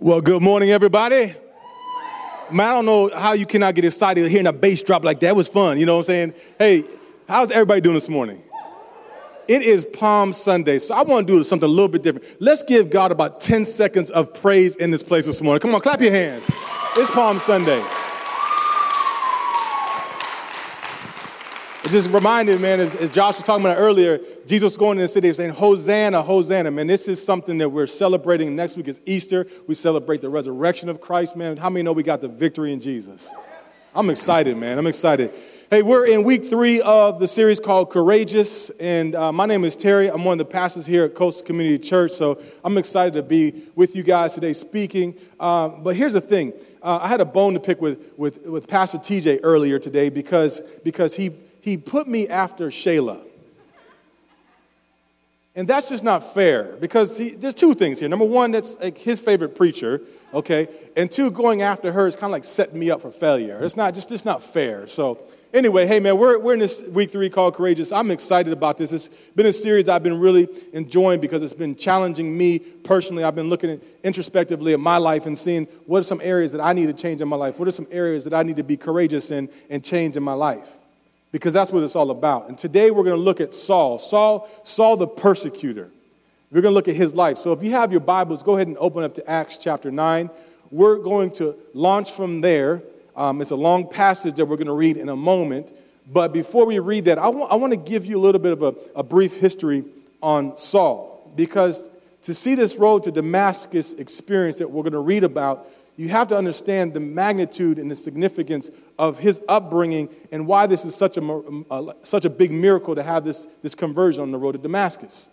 Well, good morning, everybody. Man, I don't know how you cannot get excited hearing a bass drop like that. It was fun, you know what I'm saying? Hey, how's everybody doing this morning? It is Palm Sunday, so I want to do something a little bit different. Let's give God about 10 seconds of praise in this place this morning. Come on, clap your hands. It's Palm Sunday. It just reminded, man, as, as Josh was talking about earlier, Jesus going in the city saying, Hosanna, Hosanna. Man, this is something that we're celebrating. Next week is Easter. We celebrate the resurrection of Christ, man. How many know we got the victory in Jesus? I'm excited, man. I'm excited. Hey, we're in week three of the series called Courageous, and uh, my name is Terry. I'm one of the pastors here at Coastal Community Church, so I'm excited to be with you guys today speaking. Uh, but here's the thing uh, I had a bone to pick with, with, with Pastor TJ earlier today because, because he he put me after Shayla. And that's just not fair because he, there's two things here. Number one, that's like his favorite preacher, okay? And two, going after her is kind of like setting me up for failure. It's not just, just not fair. So, anyway, hey man, we're, we're in this week three called Courageous. I'm excited about this. It's been a series I've been really enjoying because it's been challenging me personally. I've been looking at, introspectively at my life and seeing what are some areas that I need to change in my life? What are some areas that I need to be courageous in and change in my life? Because that's what it's all about. And today we're going to look at Saul, Saul, Saul the persecutor. We're going to look at his life. So if you have your Bibles, go ahead and open up to Acts chapter 9. We're going to launch from there. Um, it's a long passage that we're going to read in a moment. But before we read that, I, I want to give you a little bit of a, a brief history on Saul. Because to see this road to Damascus experience that we're going to read about, you have to understand the magnitude and the significance of his upbringing and why this is such a, uh, such a big miracle to have this, this conversion on the road to Damascus.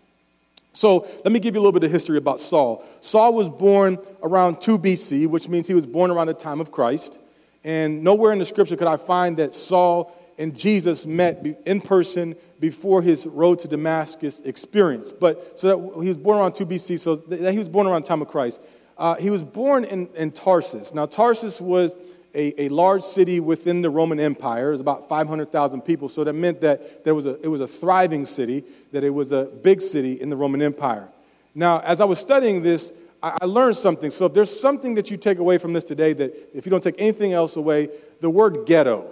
So let me give you a little bit of history about Saul. Saul was born around 2 BC, which means he was born around the time of Christ. And nowhere in the scripture could I find that Saul and Jesus met in person before his road to Damascus experience. But so that he was born around 2 BC, so that he was born around the time of Christ. Uh, he was born in, in Tarsus. Now, Tarsus was a, a, large city within the Roman Empire. It was about 500,000 people, so that meant that there was a, it was a thriving city, that it was a big city in the Roman Empire. Now, as I was studying this, I, I learned something. So, if there's something that you take away from this today, that if you don't take anything else away, the word ghetto.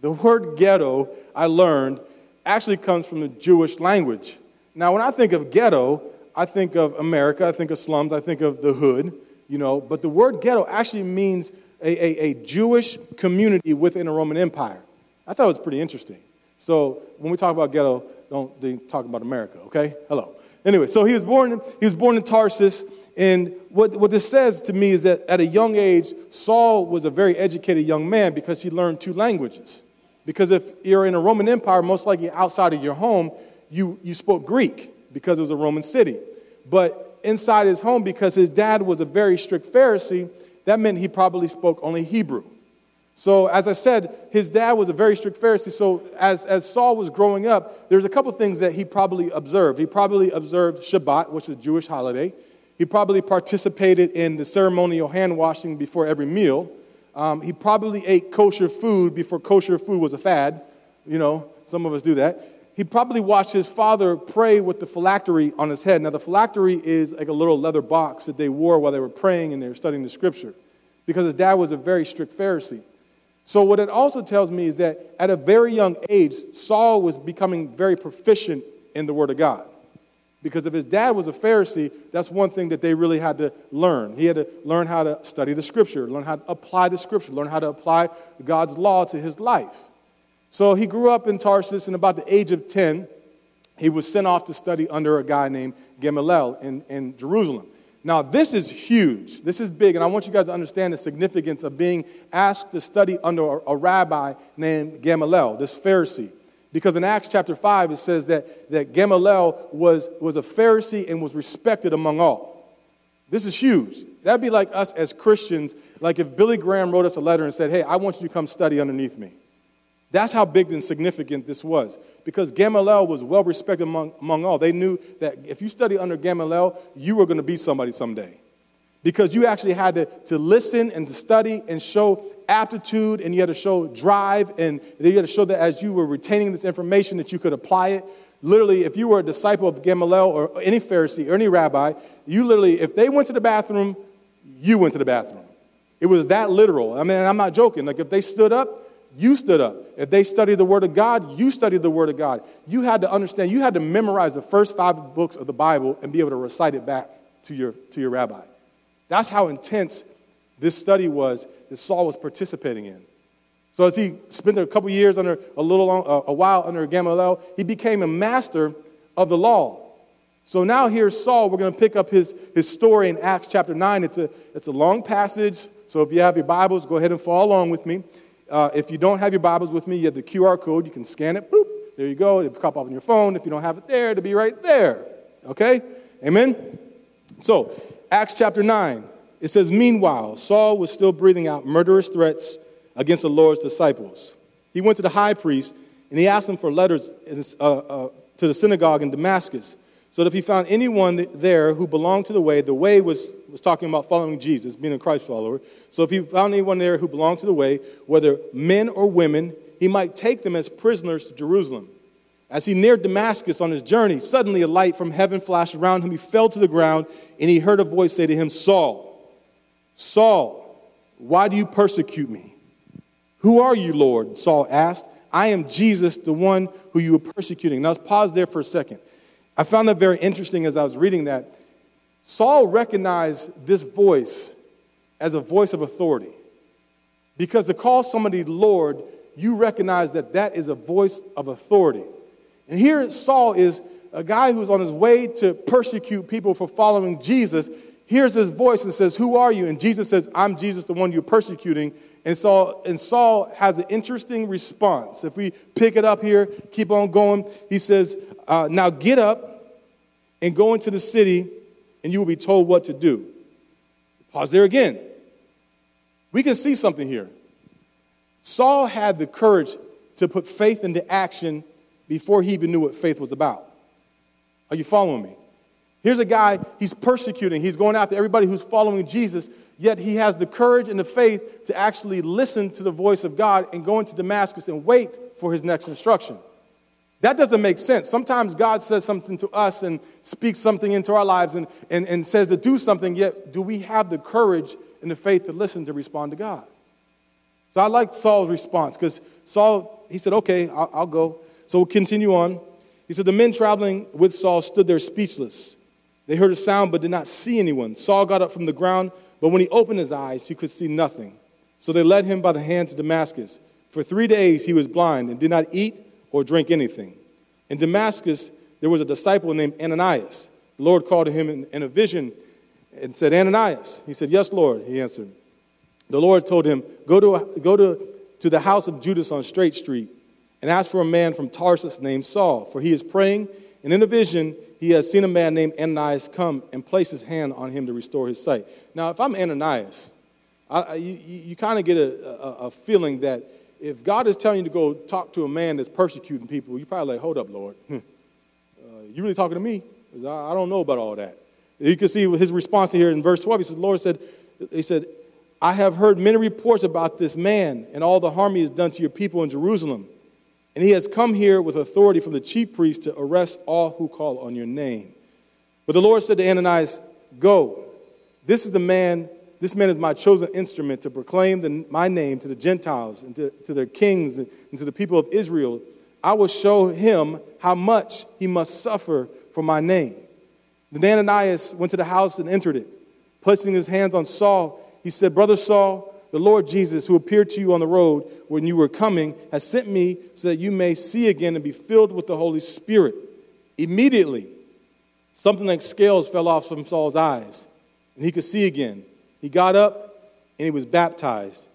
The word ghetto, I learned, actually comes from the Jewish language. Now, when I think of ghetto, I think of America, I think of slums, I think of the hood, you know, but the word ghetto actually means a, a, a Jewish community within a Roman Empire. I thought it was pretty interesting. So when we talk about ghetto, don't talk about America, okay? Hello. Anyway, so he was born, he was born in Tarsus, and what, what this says to me is that at a young age, Saul was a very educated young man because he learned two languages. Because if you're in a Roman Empire, most likely outside of your home, you, you spoke Greek because it was a Roman city. But inside his home, because his dad was a very strict Pharisee, that meant he probably spoke only Hebrew. So, as I said, his dad was a very strict Pharisee. So, as, as Saul was growing up, there's a couple things that he probably observed. He probably observed Shabbat, which is a Jewish holiday. He probably participated in the ceremonial hand washing before every meal. Um, he probably ate kosher food before kosher food was a fad. You know, some of us do that he probably watched his father pray with the phylactery on his head. Now, the phylactery is like a little leather box that they wore while they were praying and they were studying the scripture because his dad was a very strict Pharisee. So, what it also tells me is that at a very young age, Saul was becoming very proficient in the Word of God. Because if his dad was a Pharisee, that's one thing that they really had to learn. He had to learn how to study the Scripture, learn how to apply the Scripture, learn how to apply God's law to his life. So he grew up in Tarsus, and about the age of 10, he was sent off to study under a guy named Gamaliel in, in Jerusalem. Now, this is huge. This is big, and I want you guys to understand the significance of being asked to study under a, a rabbi named Gamaliel, this Pharisee. Because in Acts chapter 5, it says that, that Gamaliel was, was a Pharisee and was respected among all. This is huge. That'd be like us as Christians, like if Billy Graham wrote us a letter and said, Hey, I want you to come study underneath me. That's how big and significant this was. Because Gamaliel was well respected among, among all. They knew that if you study under Gamaliel, you were going to be somebody someday. Because you actually had to, to listen and to study and show aptitude and you had to show drive and you had to show that as you were retaining this information that you could apply it. Literally, if you were a disciple of Gamaliel or any Pharisee or any rabbi, you literally, if they went to the bathroom, you went to the bathroom. It was that literal. I mean, I'm not joking. Like if they stood up, you stood up. If they studied the Word of God, you studied the Word of God. You had to understand, you had to memorize the first five books of the Bible and be able to recite it back to your, to your rabbi. That's how intense this study was that Saul was participating in. So as he spent a couple years under a little uh, a while under Gamaliel, he became a master of the law. So now here's Saul. We're going to pick up his, his story in Acts chapter 9. It's a, it's a long passage, so if you have your Bibles, go ahead and follow along with me. Uh, if you don't have your Bibles with me, you have the QR code. You can scan it. Boop. There you go. It'll pop up on your phone. If you don't have it there, it'll be right there. Okay? Amen? So, Acts chapter 9. It says, Meanwhile, Saul was still breathing out murderous threats against the Lord's disciples. He went to the high priest and he asked him for letters uh, uh, to the synagogue in Damascus, so that if he found anyone there who belonged to the way, the way was, was talking about following Jesus, being a Christ follower. So if he found anyone there who belonged to the way, whether men or women, he might take them as prisoners to Jerusalem. As he neared Damascus on his journey, suddenly a light from heaven flashed around him. He fell to the ground, and he heard a voice say to him, Saul, Saul, why do you persecute me? Who are you, Lord? Saul asked. I am Jesus, the one who you were persecuting. Now, let's pause there for a second. I found that very interesting as I was reading that. Saul recognized this voice as a voice of authority. Because to call somebody Lord, you recognize that that is a voice of authority. And here Saul is a guy who's on his way to persecute people for following Jesus. Hears his voice and says, Who are you? And Jesus says, I'm Jesus, the one you're persecuting. And Saul, and Saul has an interesting response. If we pick it up here, keep on going, he says, uh, Now get up and go into the city, and you will be told what to do. Pause there again. We can see something here. Saul had the courage to put faith into action before he even knew what faith was about. Are you following me? Here's a guy, he's persecuting, he's going after everybody who's following Jesus, yet he has the courage and the faith to actually listen to the voice of God and go into Damascus and wait for his next instruction. That doesn't make sense. Sometimes God says something to us and speaks something into our lives and, and, and says to do something, yet do we have the courage and the faith to listen to respond to God? So I like Saul's response because Saul, he said, okay, I'll, I'll go. So we'll continue on. He said, The men traveling with Saul stood there speechless. They heard a sound but did not see anyone. Saul got up from the ground, but when he opened his eyes, he could see nothing. So they led him by the hand to Damascus. For three days he was blind and did not eat or drink anything. In Damascus, there was a disciple named Ananias. The Lord called to him in, in a vision and said, Ananias. He said, Yes, Lord, he answered. The Lord told him, Go to, go to, to the house of Judas on Straight Street and ask for a man from Tarsus named Saul, for he is praying, and in a vision he has seen a man named Ananias come and place his hand on him to restore his sight. Now, if I'm Ananias, I, you, you kind of get a, a, a, feeling that if God is telling you to go talk to a man that's persecuting people, you're probably like, hold up, Lord. uh, you really talking to me? I, I don't know about all that. You can see his response here in verse 12. He says, Lord said, he said, I have heard many reports about this man and all the harm he has done to your people in Jerusalem. And he has come here with authority from the chief priest to arrest all who call on your name. But the Lord said to Ananias, Go. This is the man, this man is my chosen instrument to proclaim the, my name to the Gentiles and to, to their kings and, and to the people of Israel. I will show him how much he must suffer for my name. Then Ananias went to the house and entered it. Placing his hands on Saul, he said, Brother Saul, the Lord Jesus, who appeared to you on the road when you were coming, has sent me so that you may see again and be filled with the Holy Spirit. Immediately, something like scales fell off from Saul's eyes, and he could see again. He got up and he was baptized.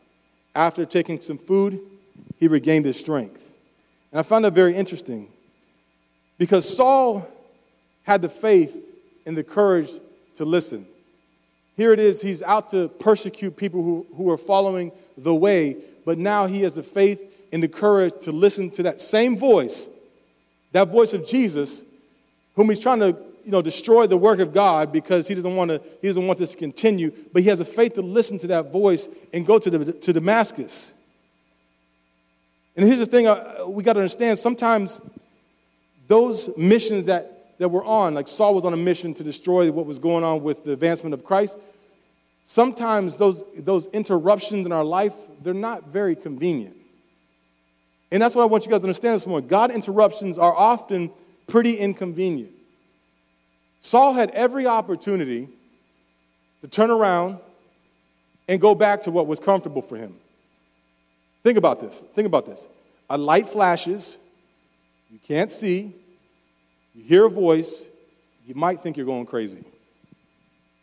After taking some food, he regained his strength. And I found that very interesting because Saul had the faith and the courage to listen. Here it is, he's out to persecute people who, who are following the way, but now he has the faith and the courage to listen to that same voice, that voice of Jesus, whom he's trying to you know, destroy the work of God because he doesn't want to, he doesn't want this to continue, but he has a faith to listen to that voice and go to, the, to Damascus. And here's the thing uh, we got to understand sometimes those missions that that we're on. Like Saul was on a mission to destroy what was going on with the advancement of Christ. sometimes those, those interruptions in our life, they're not very convenient. And that's what I want you guys to understand this morning. God interruptions are often pretty inconvenient. Saul had every opportunity to turn around and go back to what was comfortable for him. Think about this. Think about this. A light flashes, you can't see, you hear a voice, you might think you're going crazy.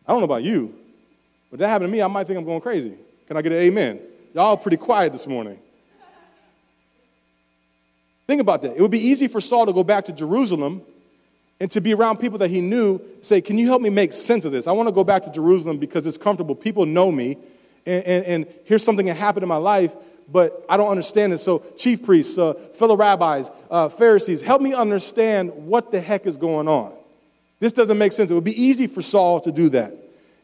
I don't know about you, but that happened to me, I might think I'm going crazy. Can I get an amen? Y'all pretty quiet this morning. Think about that. It would be easy for Saul to go back to Jerusalem and to be around people that he knew, say, Can you help me make sense of this? I want to go back to Jerusalem because it's comfortable. People know me, and, and, and here's something that happened in my life, but I don't understand it. So, chief priests, uh, fellow rabbis, uh, Pharisees, help me understand what the heck is going on. This doesn't make sense. It would be easy for Saul to do that.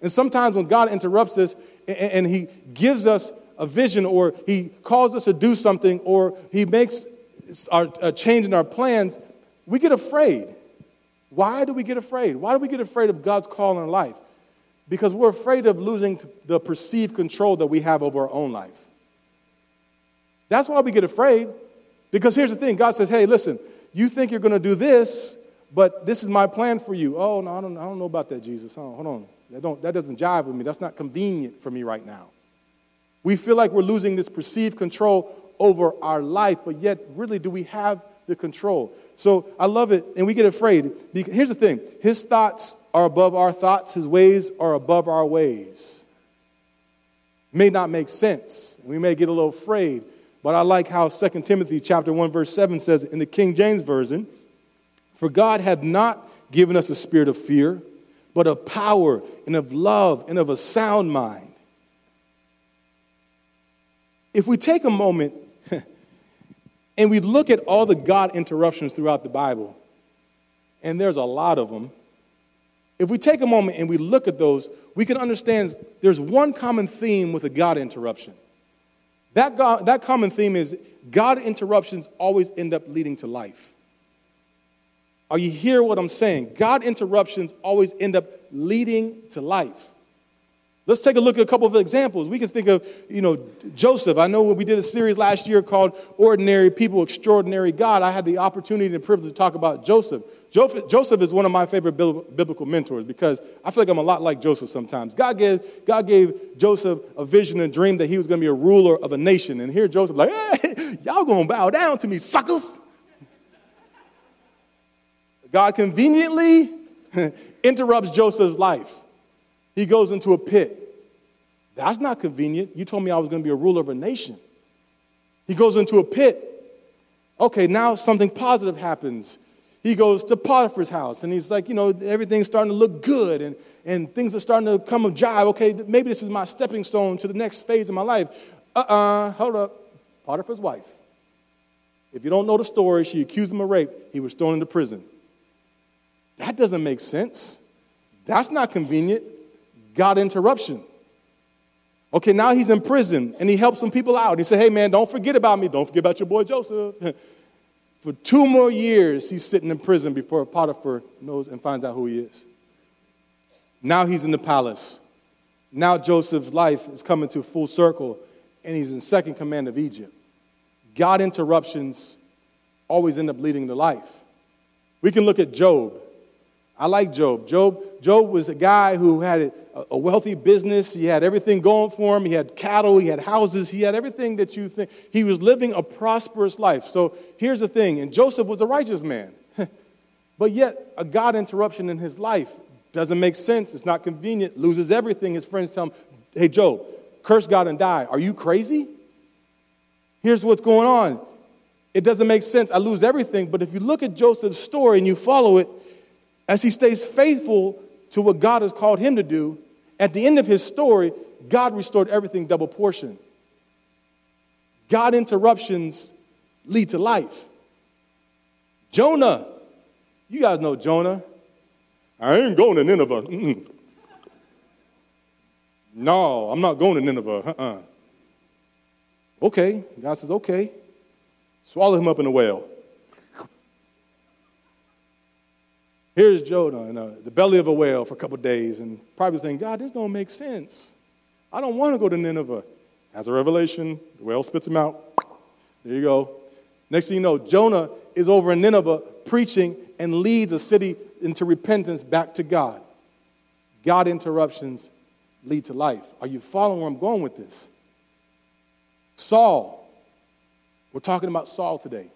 And sometimes when God interrupts us and, and he gives us a vision or he calls us to do something or he makes our, a change in our plans, we get afraid. Why do we get afraid? Why do we get afraid of God's call in life? Because we're afraid of losing the perceived control that we have over our own life. That's why we get afraid. Because here's the thing God says, hey, listen, you think you're going to do this, but this is my plan for you. Oh, no, I don't, I don't know about that, Jesus. Oh, hold on. That, don't, that doesn't jive with me. That's not convenient for me right now. We feel like we're losing this perceived control over our life, but yet, really, do we have the control? So I love it, and we get afraid. Here's the thing His thoughts are above our thoughts, His ways are above our ways. May not make sense. We may get a little afraid, but I like how 2 Timothy chapter 1, verse 7 says in the King James Version, For God hath not given us a spirit of fear, but of power and of love and of a sound mind. If we take a moment and we look at all the God interruptions throughout the Bible, and there's a lot of them, if we take a moment and we look at those, we can understand there's one common theme with a God interruption. That, God, that common theme is God interruptions always end up leading to life. Are you hear what I'm saying? God interruptions always end up leading to life. Let's take a look at a couple of examples. We can think of, you know, Joseph. I know we did a series last year called Ordinary People, Extraordinary God. I had the opportunity and privilege to talk about Joseph. Joseph is one of my favorite biblical mentors because I feel like I'm a lot like Joseph sometimes. God gave, God gave Joseph a vision and dream that he was going to be a ruler of a nation. And here Joseph like, hey, y'all going to bow down to me, suckers. God conveniently interrupts Joseph's life. He goes into a pit. That's not convenient. You told me I was going to be a ruler of a nation. He goes into a pit. Okay, now something positive happens. He goes to Potiphar's house and he's like, you know, everything's starting to look good and, and things are starting to come of jive. Okay, maybe this is my stepping stone to the next phase of my life. Uh uh-uh, uh, hold up. Potiphar's wife. If you don't know the story, she accused him of rape. He was thrown into prison. That doesn't make sense. That's not convenient. God interruption. Okay, now he's in prison and he helps some people out. He said, Hey man, don't forget about me. Don't forget about your boy Joseph. For two more years, he's sitting in prison before Potiphar knows and finds out who he is. Now he's in the palace. Now Joseph's life is coming to full circle and he's in second command of Egypt. God interruptions always end up leading to life. We can look at Job. I like Job. Job, Job was a guy who had a wealthy business. He had everything going for him. He had cattle, he had houses, he had everything that you think. He was living a prosperous life. So here's the thing, and Joseph was a righteous man. but yet, a God interruption in his life doesn't make sense. It's not convenient, loses everything. His friends tell him, Hey, Job, curse God and die. Are you crazy? Here's what's going on. It doesn't make sense. I lose everything. But if you look at Joseph's story and you follow it, as he stays faithful to what God has called him to do, at the end of his story, God restored everything double portion. God interruptions lead to life. Jonah, you guys know Jonah. I ain't going to Nineveh. Mm-mm. No, I'm not going to Nineveh. Uh-uh. Okay, God says, okay. Swallow him up in a whale. Here's Jonah in uh, the belly of a whale for a couple days and probably thinking, God, this don't make sense. I don't want to go to Nineveh. Has a revelation, the whale spits him out. There you go. Next thing you know, Jonah is over in Nineveh preaching and leads a city into repentance back to God. God interruptions lead to life. Are you following where I'm going with this? Saul. We're talking about Saul today.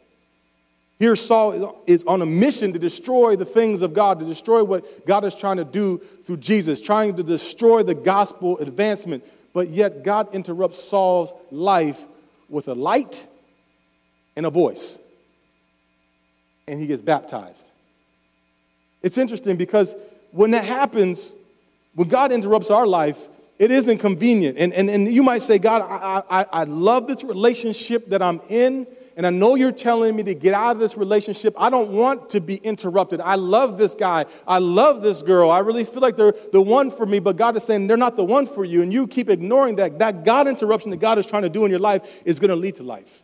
Here, Saul is on a mission to destroy the things of God, to destroy what God is trying to do through Jesus, trying to destroy the gospel advancement. But yet, God interrupts Saul's life with a light and a voice. And he gets baptized. It's interesting because when that happens, when God interrupts our life, it isn't convenient. And, and, and you might say, God, I, I, I love this relationship that I'm in and I know you're telling me to get out of this relationship. I don't want to be interrupted. I love this guy. I love this girl. I really feel like they're the one for me, but God is saying they're not the one for you. And you keep ignoring that. That God interruption that God is trying to do in your life is going to lead to life.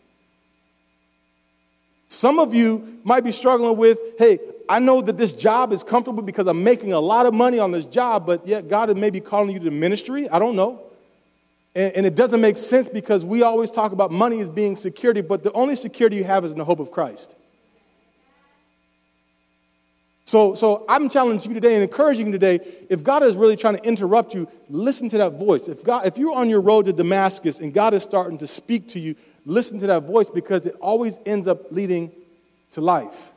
Some of you might be struggling with, hey, I know that this job is comfortable because I'm making a lot of money on this job, but yet God may be calling you to ministry. I don't know. And, and, it doesn't make sense because we always talk about money as being security, but the only security you have is in the hope of Christ. So, so I'm challenging you today and encouraging you today if God is really trying to interrupt you, listen to that voice. If, God, if you're on your road to Damascus and God is starting to speak to you, listen to that voice because it always ends up leading to life.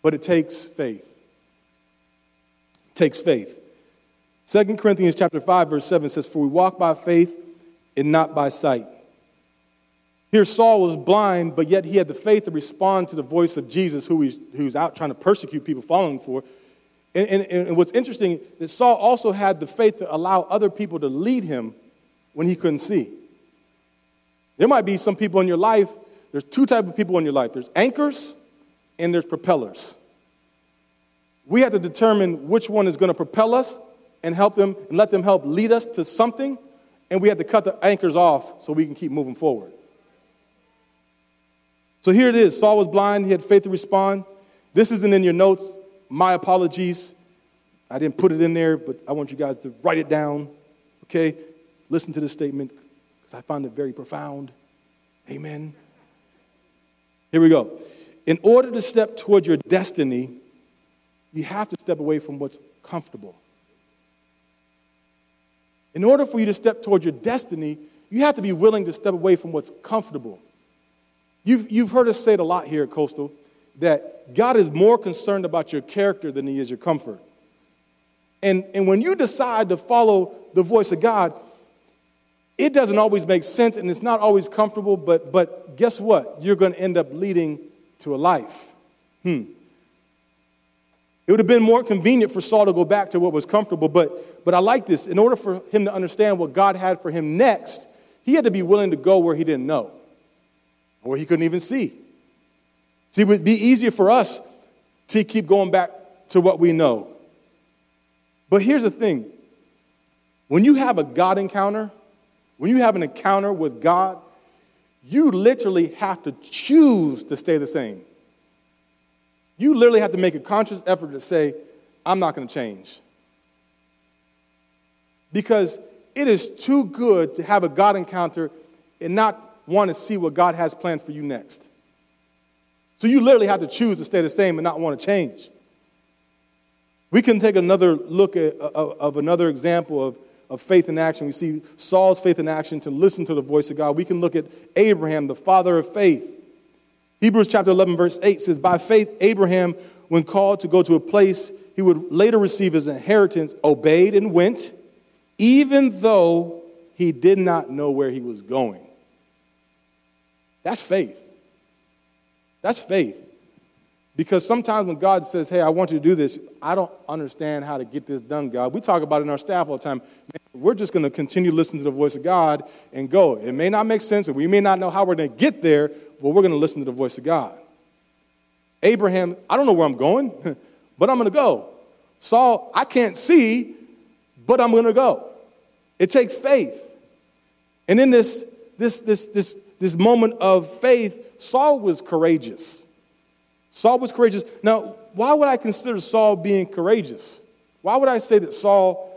But it takes faith. It takes faith. 2 Corinthians chapter 5, verse 7 says, For we walk by faith and not by sight. Here, Saul was blind, but yet he had the faith to respond to the voice of Jesus, who he's, who's out trying to persecute people following for. And, and, and what's interesting is that Saul also had the faith to allow other people to lead him when he couldn't see. There might be some people in your life, there's two types of people in your life there's anchors and there's propellers. We have to determine which one is going to propel us and help them and let them help lead us to something, and we had to cut the anchors off so we can keep moving forward. So here it is Saul was blind, he had faith to respond. This isn't in your notes. My apologies. I didn't put it in there, but I want you guys to write it down. Okay? Listen to this statement because I find it very profound. Amen. Here we go. In order to step toward your destiny, you have to step away from what's comfortable. In order for you to step towards your destiny, you have to be willing to step away from what's comfortable. You've, you've heard us say it a lot here at Coastal that God is more concerned about your character than he is your comfort. And, and when you decide to follow the voice of God, it doesn't always make sense and it's not always comfortable, but, but guess what? You're going to end up leading to a life. Hmm. It would have been more convenient for Saul to go back to what was comfortable, but, but I like this. In order for him to understand what God had for him next, he had to be willing to go where he didn't know, or he couldn't even see. See, it would be easier for us to keep going back to what we know. But here's the thing when you have a God encounter, when you have an encounter with God, you literally have to choose to stay the same. You literally have to make a conscious effort to say, I'm not going to change. Because it is too good to have a God encounter and not want to see what God has planned for you next. So you literally have to choose to stay the same and not want to change. We can take another look at, of, of another example of, of faith in action. We see Saul's faith in action to listen to the voice of God. We can look at Abraham, the father of faith. Hebrews chapter 11, verse 8 says, By faith, Abraham, when called to go to a place he would later receive his inheritance, obeyed and went, even though he did not know where he was going. That's faith. That's faith. Because sometimes when God says, Hey, I want you to do this, I don't understand how to get this done, God. We talk about it in our staff all the time. We're just going to continue listening to the voice of God and go. It may not make sense, and we may not know how we're going to get there, well, we're going to listen to the voice of God. Abraham, I don't know where I'm going, but I'm going to go. Saul, I can't see, but I'm going to go. It takes faith. And in this, this, this, this, this moment of faith, Saul was courageous. Saul was courageous. Now, why would I consider Saul being courageous? Why would I say that Saul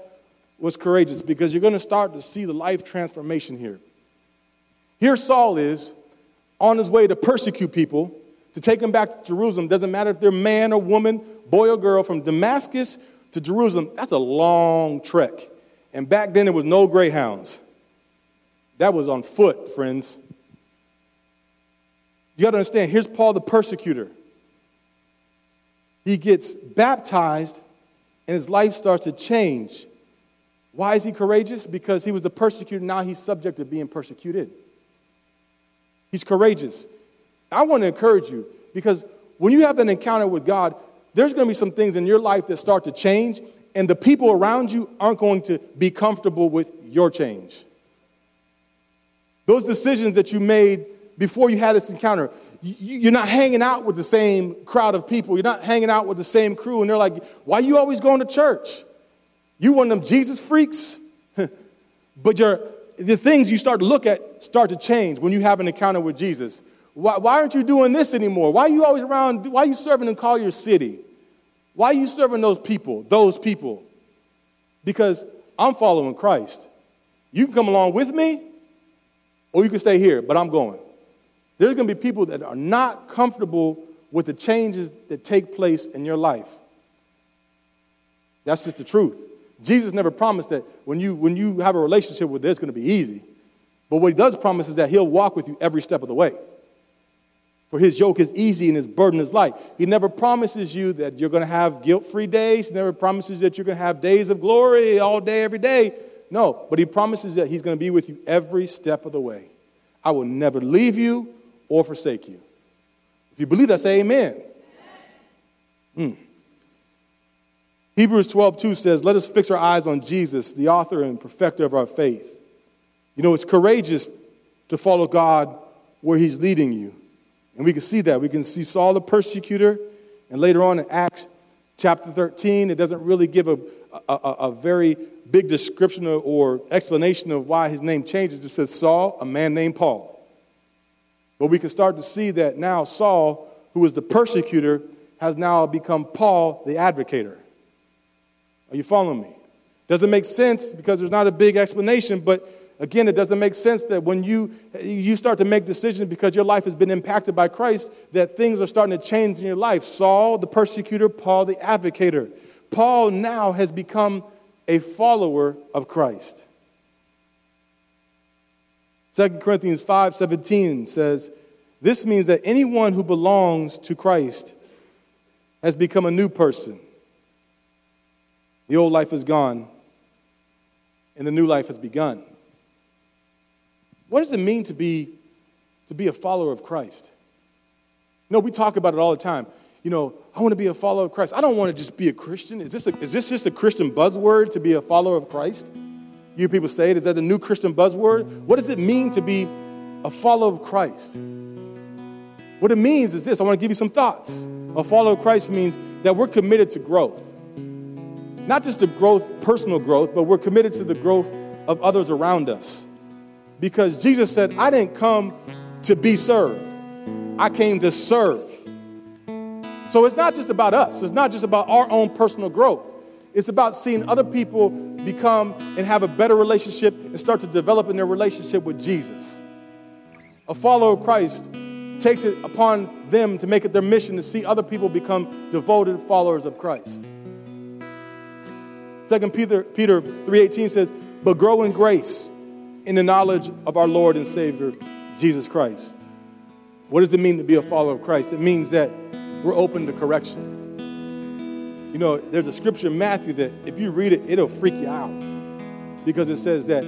was courageous because you're going to start to see the life transformation here. Here, Saul is on his way to persecute people, to take them back to Jerusalem. Doesn't matter if they're man or woman, boy or girl, from Damascus to Jerusalem. That's a long trek. And back then, there was no greyhounds. That was on foot, friends. You got to understand, here's Paul the persecutor. He gets baptized, and his life starts to change. Why is he courageous? Because he was the persecutor, now he's subject to being persecuted. He's courageous. I want to encourage you because when you have that encounter with God, there's going to be some things in your life that start to change, and the people around you aren't going to be comfortable with your change. Those decisions that you made before you had this encounter, you're not hanging out with the same crowd of people. You're not hanging out with the same crew, and they're like, Why are you always going to church? You one of them Jesus freaks? but you're the things you start to look at start to change when you have an encounter with Jesus. Why, why aren't you doing this anymore? Why are you always around? Why are you serving in Collier City? Why are you serving those people? Those people? Because I'm following Christ. You can come along with me, or you can stay here, but I'm going. There's going to be people that are not comfortable with the changes that take place in your life. That's just the truth. Jesus never promised that when you, when you have a relationship with this, it's going to be easy. But what he does promise is that he'll walk with you every step of the way. For his yoke is easy and his burden is light. He never promises you that you're going to have guilt free days. He never promises that you're going to have days of glory all day, every day. No, but he promises that he's going to be with you every step of the way. I will never leave you or forsake you. If you believe that, say amen. Mm. Hebrews 12, 2 says, Let us fix our eyes on Jesus, the author and perfecter of our faith. You know, it's courageous to follow God where He's leading you. And we can see that. We can see Saul the persecutor, and later on in Acts chapter 13, it doesn't really give a, a, a very big description or explanation of why his name changes. It says Saul, a man named Paul. But we can start to see that now Saul, who was the persecutor, has now become Paul, the advocator. Are you following me? Doesn't make sense because there's not a big explanation, but again, it doesn't make sense that when you, you start to make decisions because your life has been impacted by Christ, that things are starting to change in your life. Saul, the persecutor, Paul, the advocator. Paul now has become a follower of Christ. 2 Corinthians 5:17 says, "This means that anyone who belongs to Christ has become a new person. The old life is gone, and the new life has begun. What does it mean to be, to be a follower of Christ? You know, we talk about it all the time. You know, I want to be a follower of Christ. I don't want to just be a Christian. Is this, a, is this just a Christian buzzword to be a follower of Christ? You people say it. Is that the new Christian buzzword? What does it mean to be a follower of Christ? What it means is this I want to give you some thoughts. A follower of Christ means that we're committed to growth not just the growth, personal growth, but we're committed to the growth of others around us. Because Jesus said, I didn't come to be served, I came to serve. So it's not just about us, it's not just about our own personal growth. It's about seeing other people become and have a better relationship and start to develop in their relationship with Jesus. A follower of Christ takes it upon them to make it their mission to see other people become devoted followers of Christ. Second Peter, Peter 3.18 says, but grow in grace in the knowledge of our Lord and Savior, Jesus Christ. What does it mean to be a follower of Christ? It means that we're open to correction. You know, there's a scripture in Matthew that if you read it, it'll freak you out. Because it says that,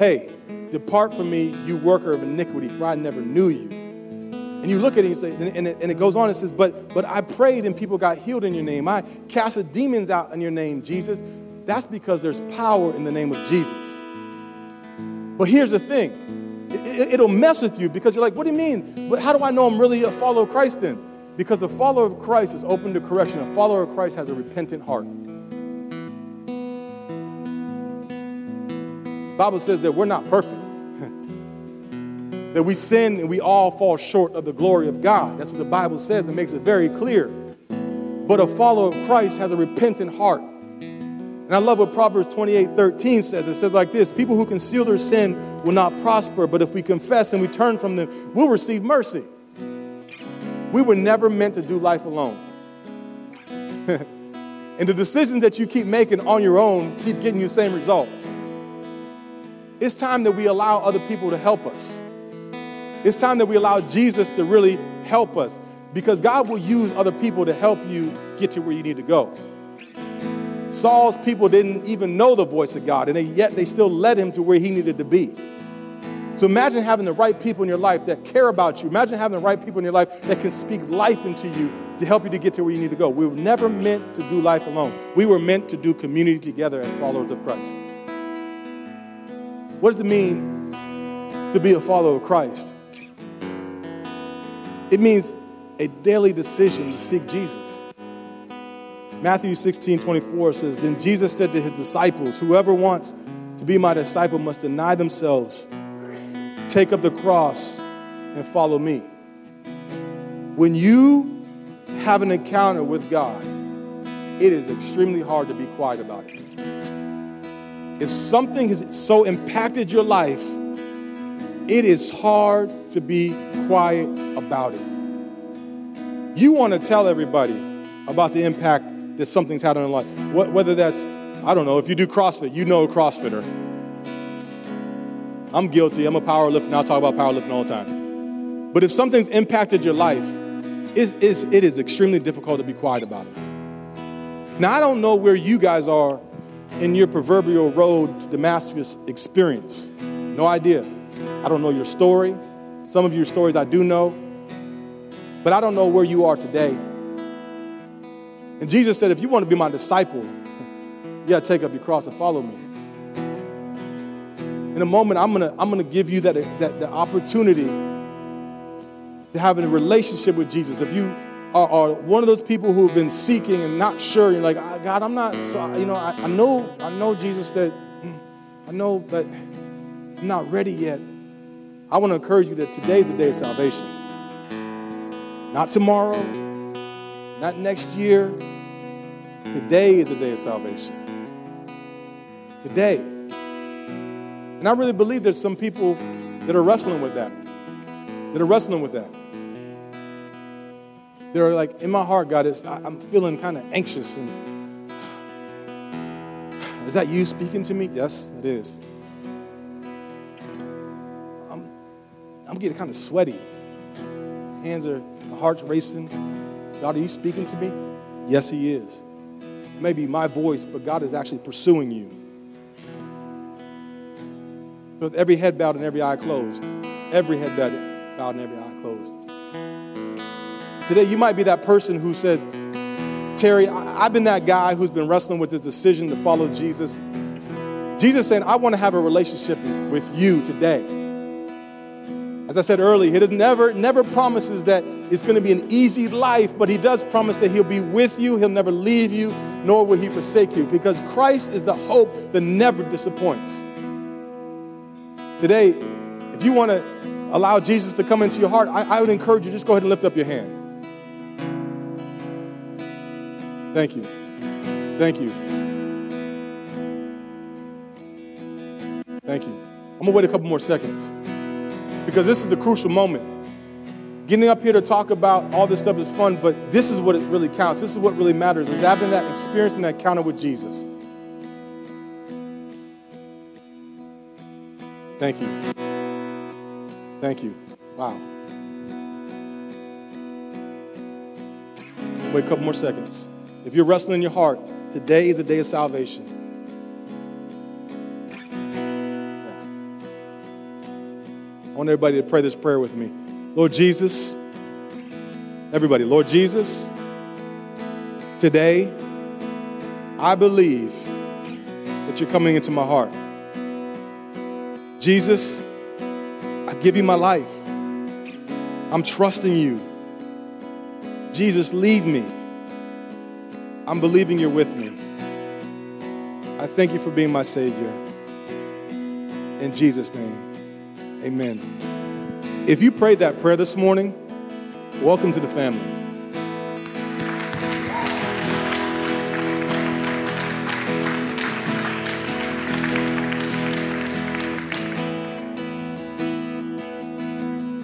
hey, depart from me, you worker of iniquity, for I never knew you. And you look at it and you say, and it, and it goes on and says, but, but I prayed and people got healed in your name. I casted demons out in your name, Jesus. That's because there's power in the name of Jesus. But here's the thing it, will mess with you because you're like, what do you mean? How do I know I'm really a follower of Christ then? Because a follower of Christ is open to correction. A follower of Christ has a repentant heart. The Bible says that we're not perfect. that we sin and we all fall short of the glory of God. That's what the Bible says. It makes it very clear. But a follower of Christ has a repentant heart. And I love what Proverbs 28 13 says. It says like this People who conceal their sin will not prosper, but if we confess and we turn from them, we'll receive mercy. We were never meant to do life alone. and the decisions that you keep making on your own keep getting you the same results. It's time that we allow other people to help us. It's time that we allow Jesus to really help us because God will use other people to help you get to where you need to go. Saul's people didn't even know the voice of God, and they, yet they still led him to where he needed to be. So imagine having the right people in your life that care about you. Imagine having the right people in your life that can speak life into you to help you to get to where you need to go. We were never meant to do life alone. We were meant to do community together as followers of Christ. What does it mean to be a follower of Christ? It means a daily decision to seek Jesus. Matthew 16 24 says, Then Jesus said to his disciples, Whoever wants to be my disciple must deny themselves take up the cross and follow me. When you have an encounter with God, it is extremely hard to be quiet about it. If something has so impacted your life, it is hard to be quiet about it. You want to tell everybody about the impact that something's had in life. Whether that's, I don't know, if you do CrossFit, you know a CrossFitter I'm guilty. I'm a power lifter, and I'll talk about powerlifting all the time. But if something's impacted your life, it it is extremely difficult to be quiet about it. Now, I don't know where you guys are in your proverbial road to Damascus experience. No idea. I don't know your story. Some of your stories I do know. But I don't know where you are today. And Jesus said, if you want to be my disciple, you got to take up your cross and follow me in a moment, I'm gonna, I'm gonna give you that, that, that opportunity to have a relationship with Jesus. If you are, are, one of those people who have been seeking and not sure, you're like, ah, God, I'm not, so, you know, I, I know, I know, Jesus, that I know, but I'm not ready yet. I want to encourage you that today is the day of salvation. Not tomorrow, not next year. Today is the day of salvation. Today. And I really believe there's some people that are wrestling with that, that are wrestling with that. They're like, in my heart, God, is I'm feeling kind of anxious. And is that you speaking to me? Yes, it is. I'm, I'm getting kind of sweaty. Hands are, my heart's racing. God, are you speaking to me? Yes, He is. Maybe my voice, but God is actually pursuing you with every head bowed and every eye closed. Every head bowed and every eye closed. Today, you might be that person who says, Terry, I've been that guy who's been wrestling with this decision to follow Jesus. Jesus saying, I want to have a relationship with you today. As I said earlier, he does never, never promises that it's going to be an easy life, but he does promise that he'll be with you, he'll never leave you, nor will he forsake you, because Christ is the hope that never disappoints. Today, if you want to allow Jesus to come into your heart, I, I would encourage you just go ahead and lift up your hand. Thank you. Thank you. Thank you. I'm going to wait a couple more seconds because this is a crucial moment. Getting up here to talk about all this stuff is fun, but this is what it really counts. This is what really matters is having that experience and that encounter with Jesus. Thank you. Thank you. Wow. Wait a couple more seconds. If you're wrestling in your heart, today is a day of salvation. Want everybody to pray this prayer with me. Lord Jesus, everybody, Lord Jesus, today I believe that you're coming into my heart. Jesus, I give you my life. I'm trusting you. Jesus, lead me. I'm believing you're with me. I thank you for being my Savior. In Jesus' name, Amen. If you prayed that prayer this morning, welcome to the family.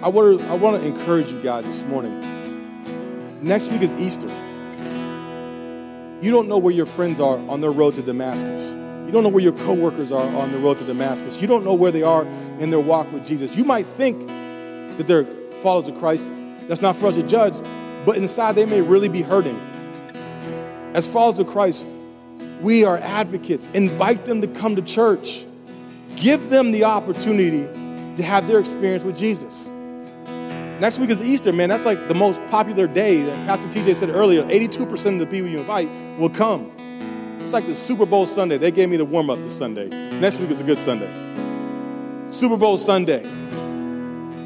I want, to, I want to encourage you guys this morning. Next week is Easter. You don't know where your friends are on their road to Damascus. You don't know where your coworkers are on the road to Damascus. You don't know where they are in their walk with Jesus. You might think that they're followers of Christ. That's not for us to judge, but inside they may really be hurting. As followers of Christ, we are advocates. Invite them to come to church. Give them the opportunity to have their experience with Jesus. Next week is Easter, man. That's like the most popular day. that Pastor TJ said earlier 82% of the people you invite will come. It's like the Super Bowl Sunday. They gave me the warm up this Sunday. Next week is a good Sunday. Super Bowl Sunday.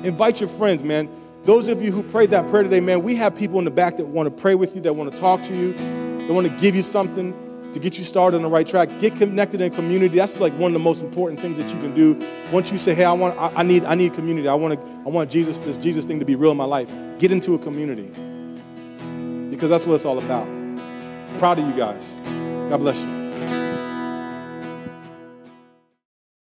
Invite your friends, man. Those of you who prayed that prayer today, man, we have people in the back that want to pray with you, that want to talk to you, that want to give you something to get you started on the right track. Get connected in community. That's like one of the most important things that you can do. Once you say, "Hey, I want, I, I need, I need community. I want to, I want Jesus, this Jesus thing to be real in my life." Get into a community because that's what it's all about. Proud of you guys. God bless you.